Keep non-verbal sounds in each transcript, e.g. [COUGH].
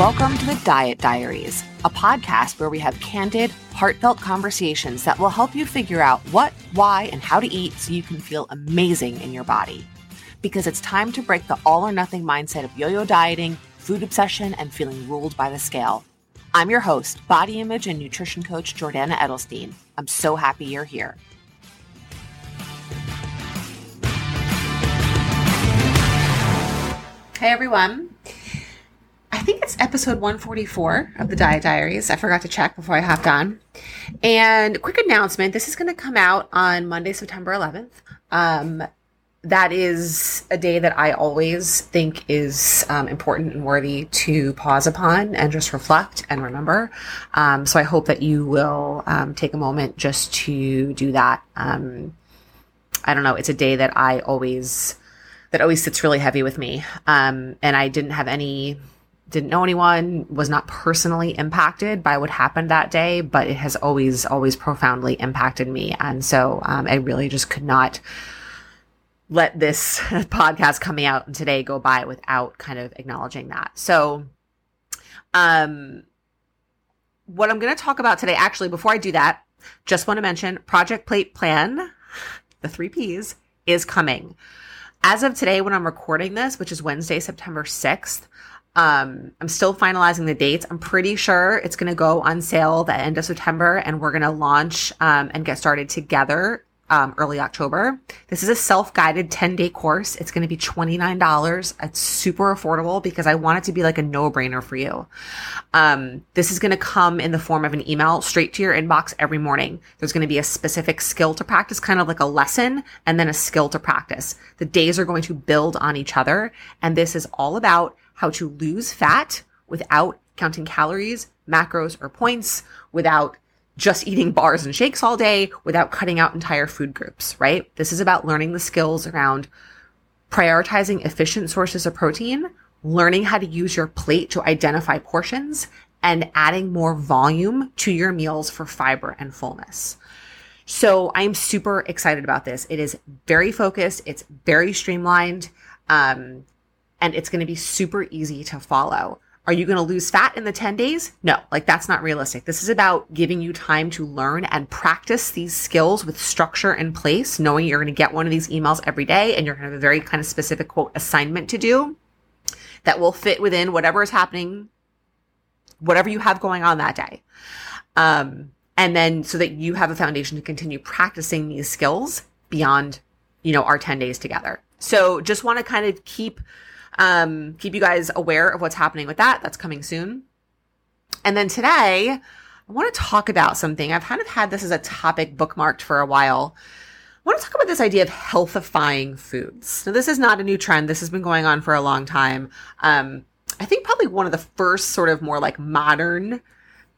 Welcome to the Diet Diaries, a podcast where we have candid, heartfelt conversations that will help you figure out what, why, and how to eat so you can feel amazing in your body. Because it's time to break the all or nothing mindset of yo yo dieting, food obsession, and feeling ruled by the scale. I'm your host, body image and nutrition coach Jordana Edelstein. I'm so happy you're here. Hey everyone. Think it's episode 144 of the Diet Diaries. I forgot to check before I hopped on. And quick announcement this is going to come out on Monday, September 11th. Um, that is a day that I always think is um, important and worthy to pause upon and just reflect and remember. Um, so I hope that you will um, take a moment just to do that. Um, I don't know. It's a day that I always that always sits really heavy with me. Um, and I didn't have any, didn't know anyone, was not personally impacted by what happened that day, but it has always, always profoundly impacted me. And so um, I really just could not let this [LAUGHS] podcast coming out today go by without kind of acknowledging that. So, um, what I'm going to talk about today, actually, before I do that, just want to mention Project Plate Plan, the three P's, is coming as of today, when I'm recording this, which is Wednesday, September 6th, um, I'm still finalizing the dates. I'm pretty sure it's going to go on sale the end of September and we're going to launch um, and get started together um, early October. This is a self-guided 10-day course. It's going to be $29. It's super affordable because I want it to be like a no-brainer for you. Um, this is going to come in the form of an email straight to your inbox every morning. There's going to be a specific skill to practice, kind of like a lesson, and then a skill to practice. The days are going to build on each other. And this is all about how to lose fat without counting calories, macros, or points, without just eating bars and shakes all day without cutting out entire food groups, right? This is about learning the skills around prioritizing efficient sources of protein, learning how to use your plate to identify portions, and adding more volume to your meals for fiber and fullness. So I'm super excited about this. It is very focused. It's very streamlined. Um, and it's going to be super easy to follow. Are you going to lose fat in the 10 days? No, like that's not realistic. This is about giving you time to learn and practice these skills with structure in place, knowing you're going to get one of these emails every day and you're going to have a very kind of specific quote assignment to do that will fit within whatever is happening, whatever you have going on that day. Um, and then so that you have a foundation to continue practicing these skills beyond, you know, our 10 days together. So just want to kind of keep um, keep you guys aware of what's happening with that. That's coming soon. And then today, I want to talk about something. I've kind of had this as a topic bookmarked for a while. I want to talk about this idea of healthifying foods. Now, this is not a new trend. This has been going on for a long time. Um, I think probably one of the first sort of more like modern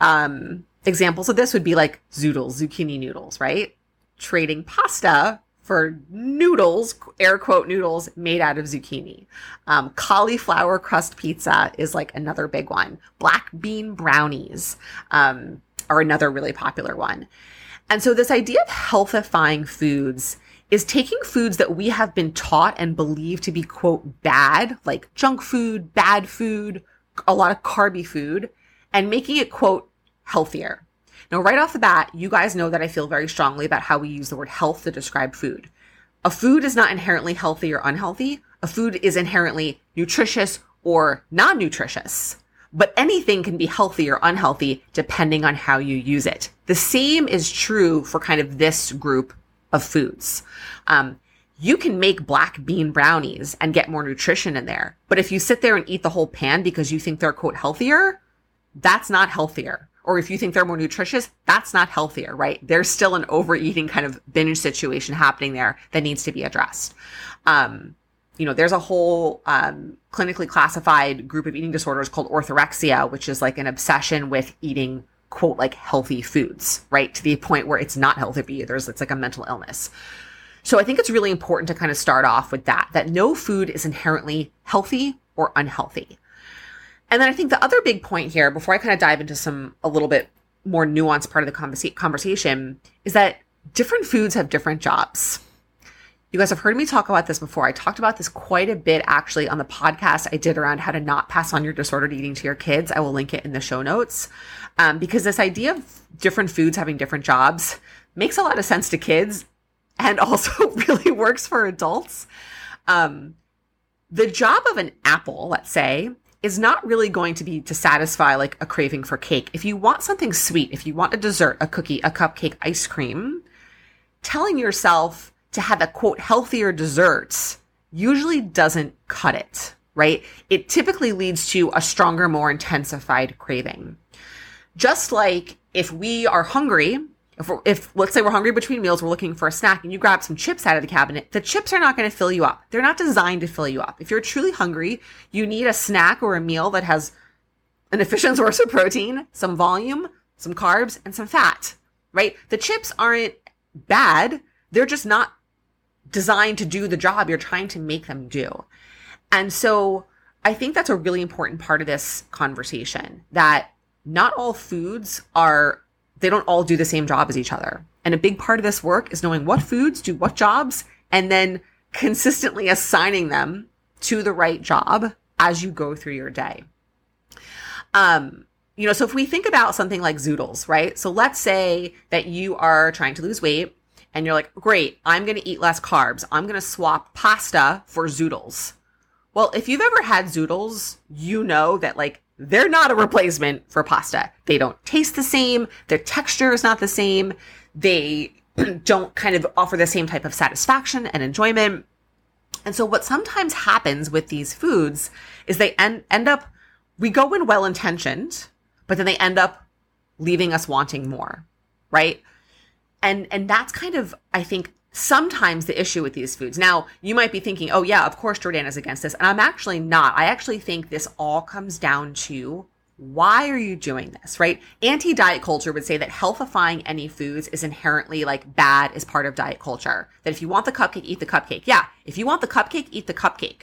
um, examples of this would be like zoodles, zucchini noodles, right? Trading pasta for noodles, air quote noodles made out of zucchini. Um, cauliflower crust pizza is like another big one. Black bean brownies um, are another really popular one. And so this idea of healthifying foods is taking foods that we have been taught and believed to be quote bad, like junk food, bad food, a lot of carby food, and making it quote healthier. Now, right off the bat, you guys know that I feel very strongly about how we use the word health to describe food. A food is not inherently healthy or unhealthy. A food is inherently nutritious or non nutritious. But anything can be healthy or unhealthy depending on how you use it. The same is true for kind of this group of foods. Um, you can make black bean brownies and get more nutrition in there. But if you sit there and eat the whole pan because you think they're quote healthier, that's not healthier or if you think they're more nutritious, that's not healthier, right? There's still an overeating kind of binge situation happening there that needs to be addressed. Um, you know, there's a whole um, clinically classified group of eating disorders called orthorexia, which is like an obsession with eating quote like healthy foods, right? To the point where it's not healthy for you. There's it's like a mental illness. So I think it's really important to kind of start off with that, that no food is inherently healthy or unhealthy. And then I think the other big point here, before I kind of dive into some a little bit more nuanced part of the conversa- conversation, is that different foods have different jobs. You guys have heard me talk about this before. I talked about this quite a bit actually on the podcast I did around how to not pass on your disordered eating to your kids. I will link it in the show notes um, because this idea of different foods having different jobs makes a lot of sense to kids and also [LAUGHS] really works for adults. Um, the job of an apple, let's say, is not really going to be to satisfy like a craving for cake. If you want something sweet, if you want a dessert, a cookie, a cupcake, ice cream, telling yourself to have a quote healthier desserts usually doesn't cut it, right? It typically leads to a stronger, more intensified craving. Just like if we are hungry, if, if let's say we're hungry between meals, we're looking for a snack and you grab some chips out of the cabinet, the chips are not going to fill you up. They're not designed to fill you up. If you're truly hungry, you need a snack or a meal that has an efficient [LAUGHS] source of protein, some volume, some carbs, and some fat, right? The chips aren't bad. They're just not designed to do the job you're trying to make them do. And so I think that's a really important part of this conversation that not all foods are, they don't all do the same job as each other. And a big part of this work is knowing what foods do what jobs and then consistently assigning them to the right job as you go through your day. Um, you know, so if we think about something like zoodles, right? So let's say that you are trying to lose weight and you're like, great, I'm going to eat less carbs. I'm going to swap pasta for zoodles. Well, if you've ever had zoodles, you know that like they're not a replacement for pasta. They don't taste the same. Their texture is not the same. They [CLEARS THROAT] don't kind of offer the same type of satisfaction and enjoyment. And so what sometimes happens with these foods is they end, end up, we go in well intentioned, but then they end up leaving us wanting more, right? and and that's kind of i think sometimes the issue with these foods. Now you might be thinking oh yeah of course jordan is against this. And i'm actually not. I actually think this all comes down to why are you doing this right? Anti-diet culture would say that healthifying any foods is inherently like bad as part of diet culture. That if you want the cupcake eat the cupcake. Yeah if you want the cupcake eat the cupcake.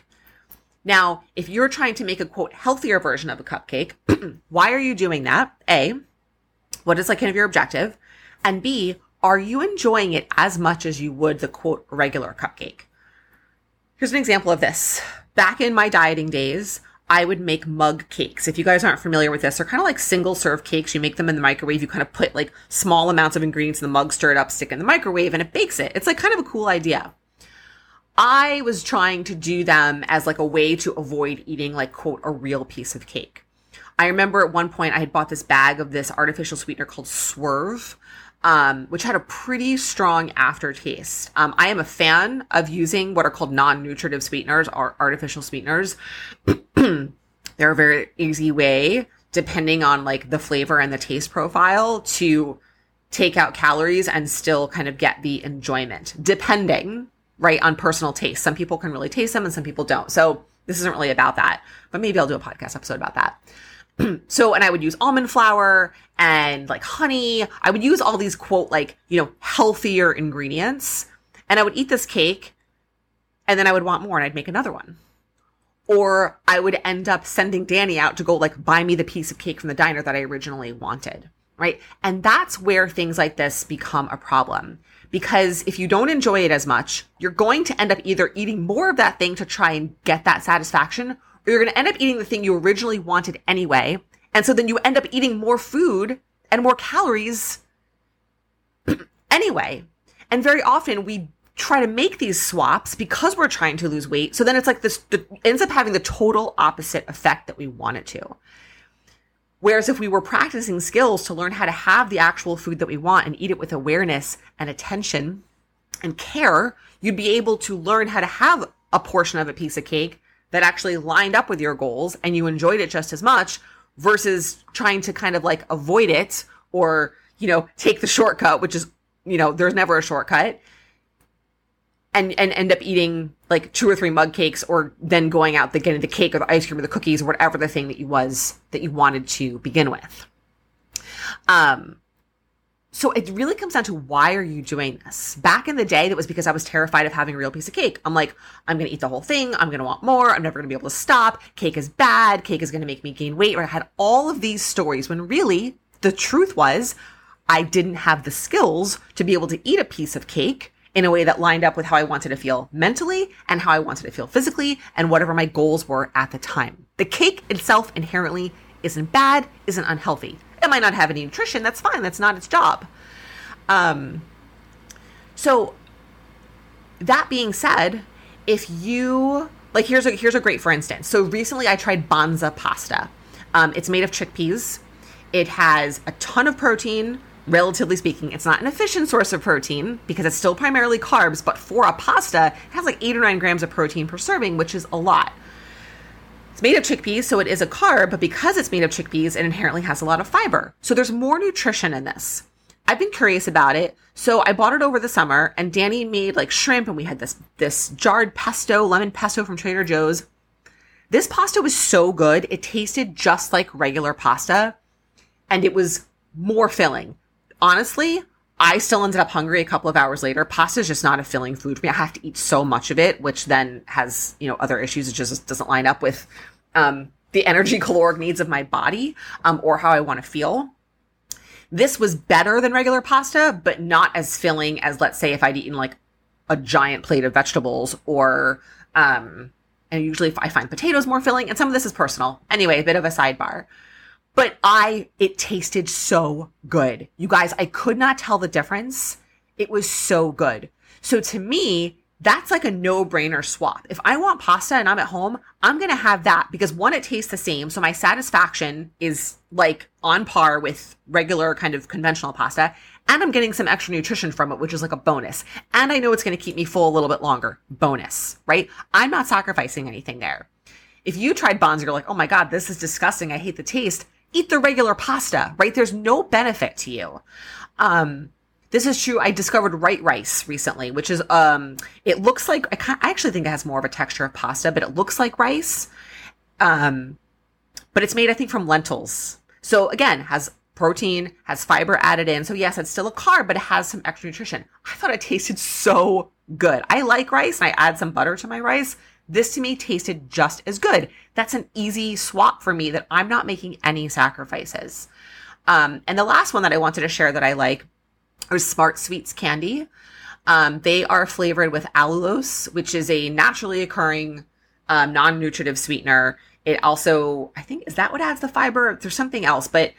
Now if you're trying to make a quote healthier version of a cupcake [CLEARS THROAT] why are you doing that? A what is like kind of your objective? And b are you enjoying it as much as you would the quote regular cupcake? Here's an example of this. Back in my dieting days, I would make mug cakes. If you guys aren't familiar with this, they're kind of like single serve cakes. You make them in the microwave. You kind of put like small amounts of ingredients in the mug, stir it up, stick it in the microwave, and it bakes it. It's like kind of a cool idea. I was trying to do them as like a way to avoid eating like quote a real piece of cake. I remember at one point I had bought this bag of this artificial sweetener called Swerve um, which had a pretty strong aftertaste. Um, I am a fan of using what are called non-nutritive sweeteners or artificial sweeteners. [CLEARS THROAT] They're a very easy way, depending on like the flavor and the taste profile, to take out calories and still kind of get the enjoyment, depending right on personal taste. Some people can really taste them and some people don't. So this isn't really about that, but maybe I'll do a podcast episode about that. [CLEARS THROAT] so, and I would use almond flour and like honey. I would use all these quote, like, you know, healthier ingredients. And I would eat this cake and then I would want more and I'd make another one. Or I would end up sending Danny out to go like buy me the piece of cake from the diner that I originally wanted. Right. And that's where things like this become a problem. Because if you don't enjoy it as much, you're going to end up either eating more of that thing to try and get that satisfaction you're going to end up eating the thing you originally wanted anyway. And so then you end up eating more food and more calories [CLEARS THROAT] anyway. And very often we try to make these swaps because we're trying to lose weight. So then it's like this the, ends up having the total opposite effect that we want it to. Whereas if we were practicing skills to learn how to have the actual food that we want and eat it with awareness and attention and care, you'd be able to learn how to have a portion of a piece of cake that actually lined up with your goals and you enjoyed it just as much versus trying to kind of like avoid it or, you know, take the shortcut, which is, you know, there's never a shortcut and, and end up eating like two or three mug cakes or then going out the getting the cake or the ice cream or the cookies or whatever the thing that you was that you wanted to begin with. Um, so it really comes down to why are you doing this? Back in the day, that was because I was terrified of having a real piece of cake. I'm like, I'm to eat the whole thing. I'm to want more. I'm never to be able to stop. Cake is bad. Cake is to make me gain weight. Or I had all of these stories when really the truth was I didn't have the skills to be able to eat a piece of cake in a way that lined up with how I wanted to feel mentally and how I wanted to feel physically and whatever my goals were at the time. The cake itself inherently isn't bad, isn't unhealthy. It might not have any nutrition, that's fine, that's not its job. Um, so that being said, if you like here's a here's a great for instance. So recently I tried Banza pasta. Um, it's made of chickpeas. It has a ton of protein, relatively speaking. It's not an efficient source of protein because it's still primarily carbs, but for a pasta, it has like eight or nine grams of protein per serving, which is a lot. Made of chickpeas, so it is a carb, but because it's made of chickpeas, it inherently has a lot of fiber. So there's more nutrition in this. I've been curious about it. So I bought it over the summer and Danny made like shrimp and we had this this jarred pesto, lemon pesto from Trader Joe's. This pasta was so good. It tasted just like regular pasta and it was more filling. Honestly, I still ended up hungry a couple of hours later. Pasta is just not a filling food for me. I have to eat so much of it, which then has, you know, other issues. It just doesn't line up with um, the energy [LAUGHS] caloric needs of my body um, or how I want to feel. This was better than regular pasta, but not as filling as, let's say, if I'd eaten like a giant plate of vegetables or, um, and usually I find potatoes more filling, and some of this is personal. Anyway, a bit of a sidebar. But I, it tasted so good. You guys, I could not tell the difference. It was so good. So to me, that's like a no brainer swap. If I want pasta and I'm at home, I'm going to have that because one, it tastes the same. So my satisfaction is like on par with regular kind of conventional pasta. And I'm getting some extra nutrition from it, which is like a bonus. And I know it's going to keep me full a little bit longer. Bonus, right? I'm not sacrificing anything there. If you tried Banza, you're like, oh my God, this is disgusting. I hate the taste. Eat the regular pasta, right? There's no benefit to you. Um, this is true. I discovered Right Rice recently, which is um, it looks like I, I actually think it has more of a texture of pasta, but it looks like rice. Um, but it's made, I think, from lentils. So again, has protein, has fiber added in. So yes, it's still a carb, but it has some extra nutrition. I thought it tasted so good. I like rice and I add some butter to my rice. This to me tasted just as good. That's an easy swap for me that I'm not making any sacrifices. Um, and the last one that I wanted to share that I like or Smart Sweets candy. Um, they are flavored with allulose, which is a naturally occurring um, non-nutritive sweetener. It also, I think, is that what adds the fiber? There's something else, but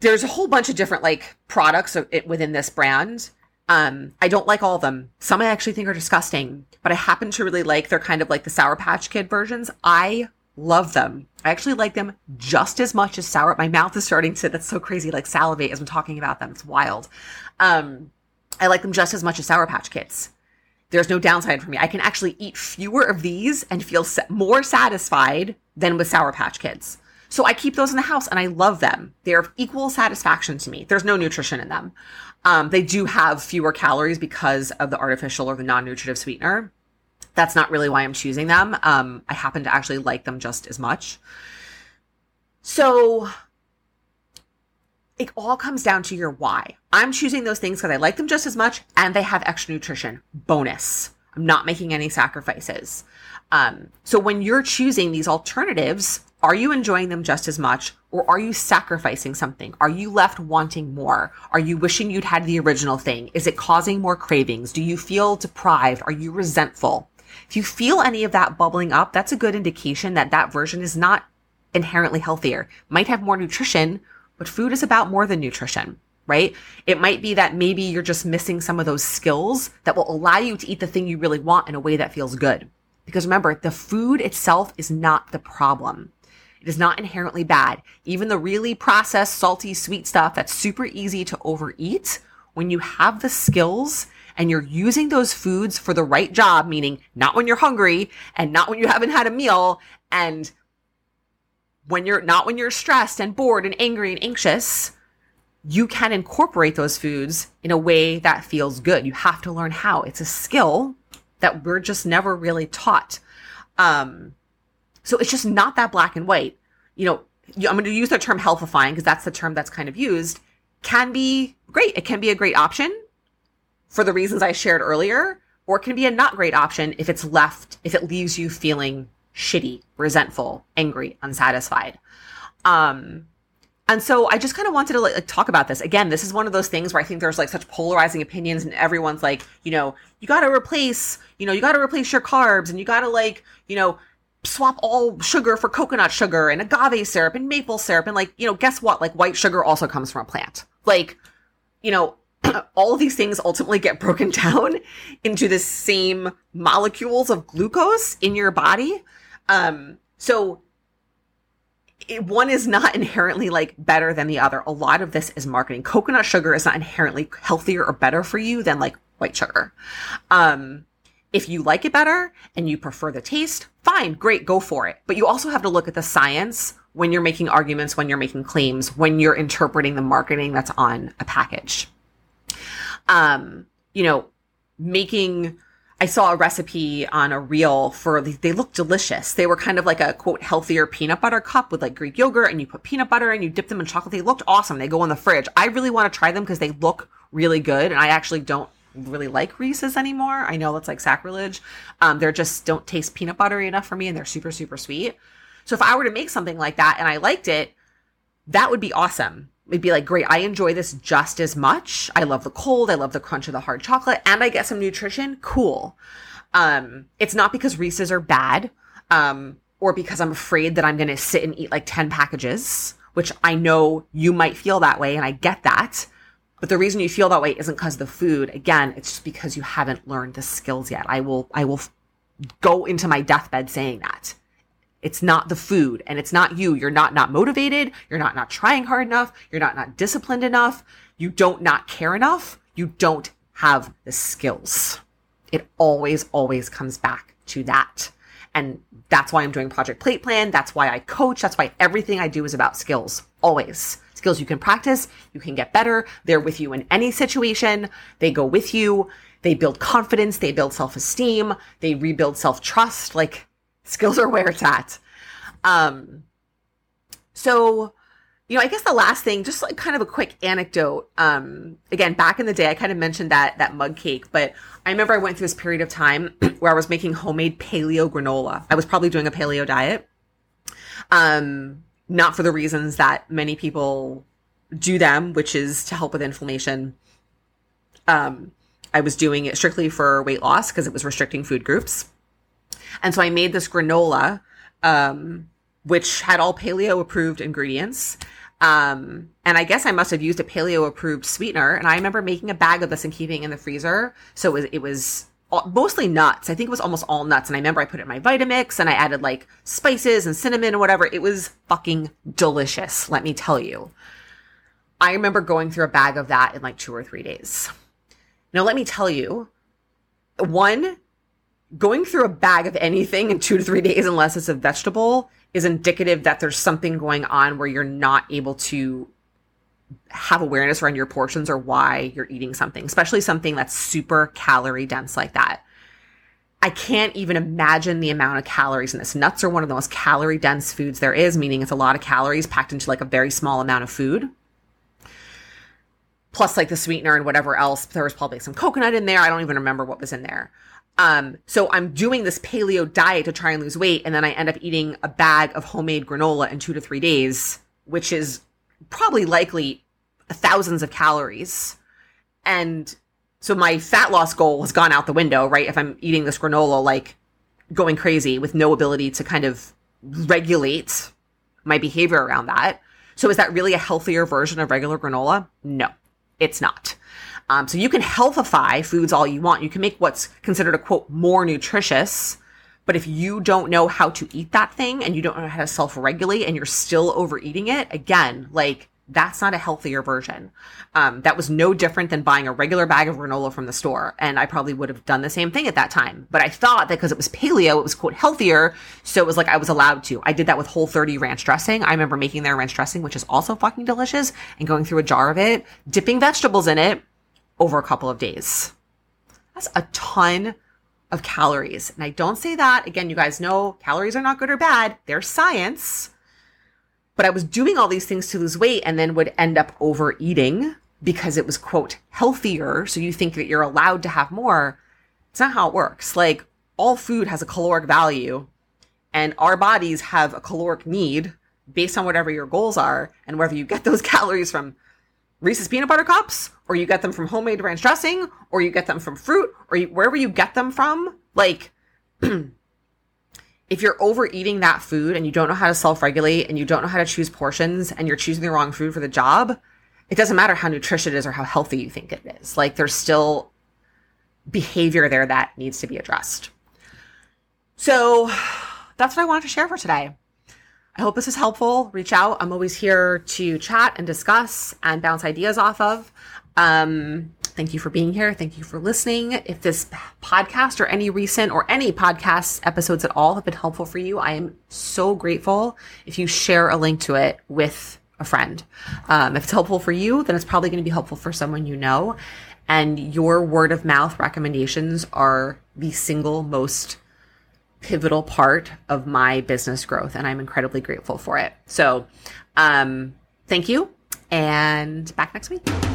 there's a whole bunch of different like products within this brand. Um, I don't like all of them. Some I actually think are disgusting, but I happen to really like. They're kind of like the Sour Patch Kid versions. I love them. I actually like them just as much as sour. My mouth is starting to, that's so crazy, like salivate as I'm talking about them. It's wild. Um, I like them just as much as Sour Patch Kids. There's no downside for me. I can actually eat fewer of these and feel more satisfied than with Sour Patch Kids. So I keep those in the house and I love them. They're equal satisfaction to me. There's no nutrition in them. Um, they do have fewer calories because of the artificial or the non-nutritive sweetener that's not really why I'm choosing them. Um, I happen to actually like them just as much. So it all comes down to your why. I'm choosing those things because I like them just as much and they have extra nutrition. Bonus. I'm not making any sacrifices. Um, so when you're choosing these alternatives, are you enjoying them just as much or are you sacrificing something? Are you left wanting more? Are you wishing you'd had the original thing? Is it causing more cravings? Do you feel deprived? Are you resentful? If you feel any of that bubbling up, that's a good indication that that version is not inherently healthier. Might have more nutrition, but food is about more than nutrition, right? It might be that maybe you're just missing some of those skills that will allow you to eat the thing you really want in a way that feels good. Because remember, the food itself is not the problem. It is not inherently bad. Even the really processed, salty, sweet stuff that's super easy to overeat, when you have the skills and you're using those foods for the right job, meaning not when you're hungry and not when you haven't had a meal and when you're not when you're stressed and bored and angry and anxious, you can incorporate those foods in a way that feels good. You have to learn how. It's a skill that we're just never really taught. Um, so it's just not that black and white. You know, I'm going to use the term healthifying because that's the term that's kind of used. Can be great. It can be a great option for the reasons I shared earlier, or it can be a not great option if it's left, if it leaves you feeling shitty, resentful, angry, unsatisfied. Um, and so I just kind of wanted to like, talk about this. Again, this is one of those things where I think there's like such polarizing opinions and everyone's like, you know, you got to replace, you know, you got to replace your carbs and you got to like, you know, swap all sugar for coconut sugar and agave syrup and maple syrup and like, you know, guess what? Like white sugar also comes from a plant. Like, you know, [COUGHS] all these things ultimately get broken [LAUGHS] down into the same molecules of glucose in your body. Um, so it, one is not inherently like better than the other. A lot of this is marketing. Coconut sugar is not inherently healthier or better for you than like white sugar. Um, if you like it better and you prefer the taste, fine, great, go for it. But you also have to look at the science when you're making arguments, when you're making claims, when you're interpreting the marketing that's on a package. Um, you know, making I saw a recipe on a reel for they look delicious. They were kind of like a quote healthier peanut butter cup with like Greek yogurt and you put peanut butter and you dip them in chocolate. They looked awesome. They go in the fridge. I really want to try them because they look really good and I actually don't really like Reese's anymore. I know that's like sacrilege. Um, they're just don't taste peanut buttery enough for me and they're super super sweet. So if I were to make something like that and I liked it, that would be awesome it'd be like, great, I enjoy this just as much. I love the cold, I love the crunch of the hard chocolate, and I get some nutrition. Cool. Um, it's not because Reese's are bad, um, or because I'm afraid that I'm gonna sit and eat like 10 packages, which I know you might feel that way, and I get that. But the reason you feel that way isn't because of the food. Again, it's just because you haven't learned the skills yet. I will, I will go into my deathbed saying that. It's not the food and it's not you. You're not not motivated. You're not not trying hard enough. You're not not disciplined enough. You don't not care enough. You don't have the skills. It always, always comes back to that. And that's why I'm doing Project Plate Plan. That's why I coach. That's why everything I do is about skills. Always. Skills you can practice. You can get better. They're with you in any situation. They go with you. They build confidence. They build self esteem. They rebuild self trust. Like skills are where it's at. Um, so, you know, I guess the last thing, just like kind of a quick anecdote. Um, again, back in the day, I kind of mentioned that that mug cake, but I remember I went through this period of time [CLEARS THROAT] where I was making homemade paleo granola. I was probably doing a paleo diet. Um, not for the reasons that many people do them, which is to help with inflammation. Um, I was doing it strictly for weight loss because it was restricting food groups. And so I made this granola, um, which had all paleo approved ingredients. Um, and I guess I must have used a paleo approved sweetener. And I remember making a bag of this and keeping it in the freezer. So it was, it was mostly nuts. I think it was almost all nuts. And I remember I put it in my Vitamix and I added like spices and cinnamon and whatever. It was fucking delicious. Let me tell you. I remember going through a bag of that in like two or three days. Now, let me tell you, one, going through a bag of anything in two to three days, unless it's a vegetable, is indicative that there's something going on where you're not able to have awareness around your portions or why you're eating something, especially something that's super calorie dense like that. I can't even imagine the amount of calories in this. Nuts are one of the most calorie dense foods there is, meaning it's a lot of calories packed into like a very small amount of food. Plus, like the sweetener and whatever else. There was probably some coconut in there. I don't even remember what was in there. Um, so I'm doing this paleo diet to try and lose weight, and then I end up eating a bag of homemade granola in two to three days, which is probably likely thousands of calories. And so my fat loss goal has gone out the window, right? If I'm eating this granola like going crazy with no ability to kind of regulate my behavior around that. So is that really a healthier version of regular granola? No, it's not. Um, so you can healthify foods all you want. You can make what's considered a quote more nutritious. But if you don't know how to eat that thing and you don't know how to self regulate and you're still overeating it, again, like that's not a healthier version. Um, that was no different than buying a regular bag of granola from the store. And I probably would have done the same thing at that time. But I thought that because it was paleo, it was quote healthier. So it was like I was allowed to. I did that with Whole 30 ranch dressing. I remember making their ranch dressing, which is also fucking delicious, and going through a jar of it, dipping vegetables in it, over a couple of days. That's a ton of calories. And I don't say that. Again, you guys know calories are not good or bad, they're science. But I was doing all these things to lose weight and then would end up overeating because it was, quote, healthier. So you think that you're allowed to have more. It's not how it works. Like, all food has a caloric value, and our bodies have a caloric need based on whatever your goals are and whether you get [LAUGHS] those calories from Reese's peanut butter cups or you get them from homemade ranch dressing or you get them from fruit or you, wherever you get them from, like [CLEARS THROAT] if you're overeating that food and you don't know how to self-regulate and you don't know how to choose portions and you're choosing the wrong food for the job, it doesn't matter how nutritious it is or how healthy you think it is. Like there's still behavior there that needs to be addressed. So that's what I wanted to share for today. I hope this is helpful. Reach out. I'm always here to chat and discuss and bounce ideas off of. Um, thank you for being here. Thank you for listening. If this podcast or any recent or any podcast episodes at all have been helpful for you, I am so grateful if you share a link to it with a friend. Um, if it's helpful for you, then it's probably going to be helpful for someone you know. And your word of mouth recommendations are the single most pivotal part of my business growth. And I'm incredibly grateful for it. So, um, thank you and back next week.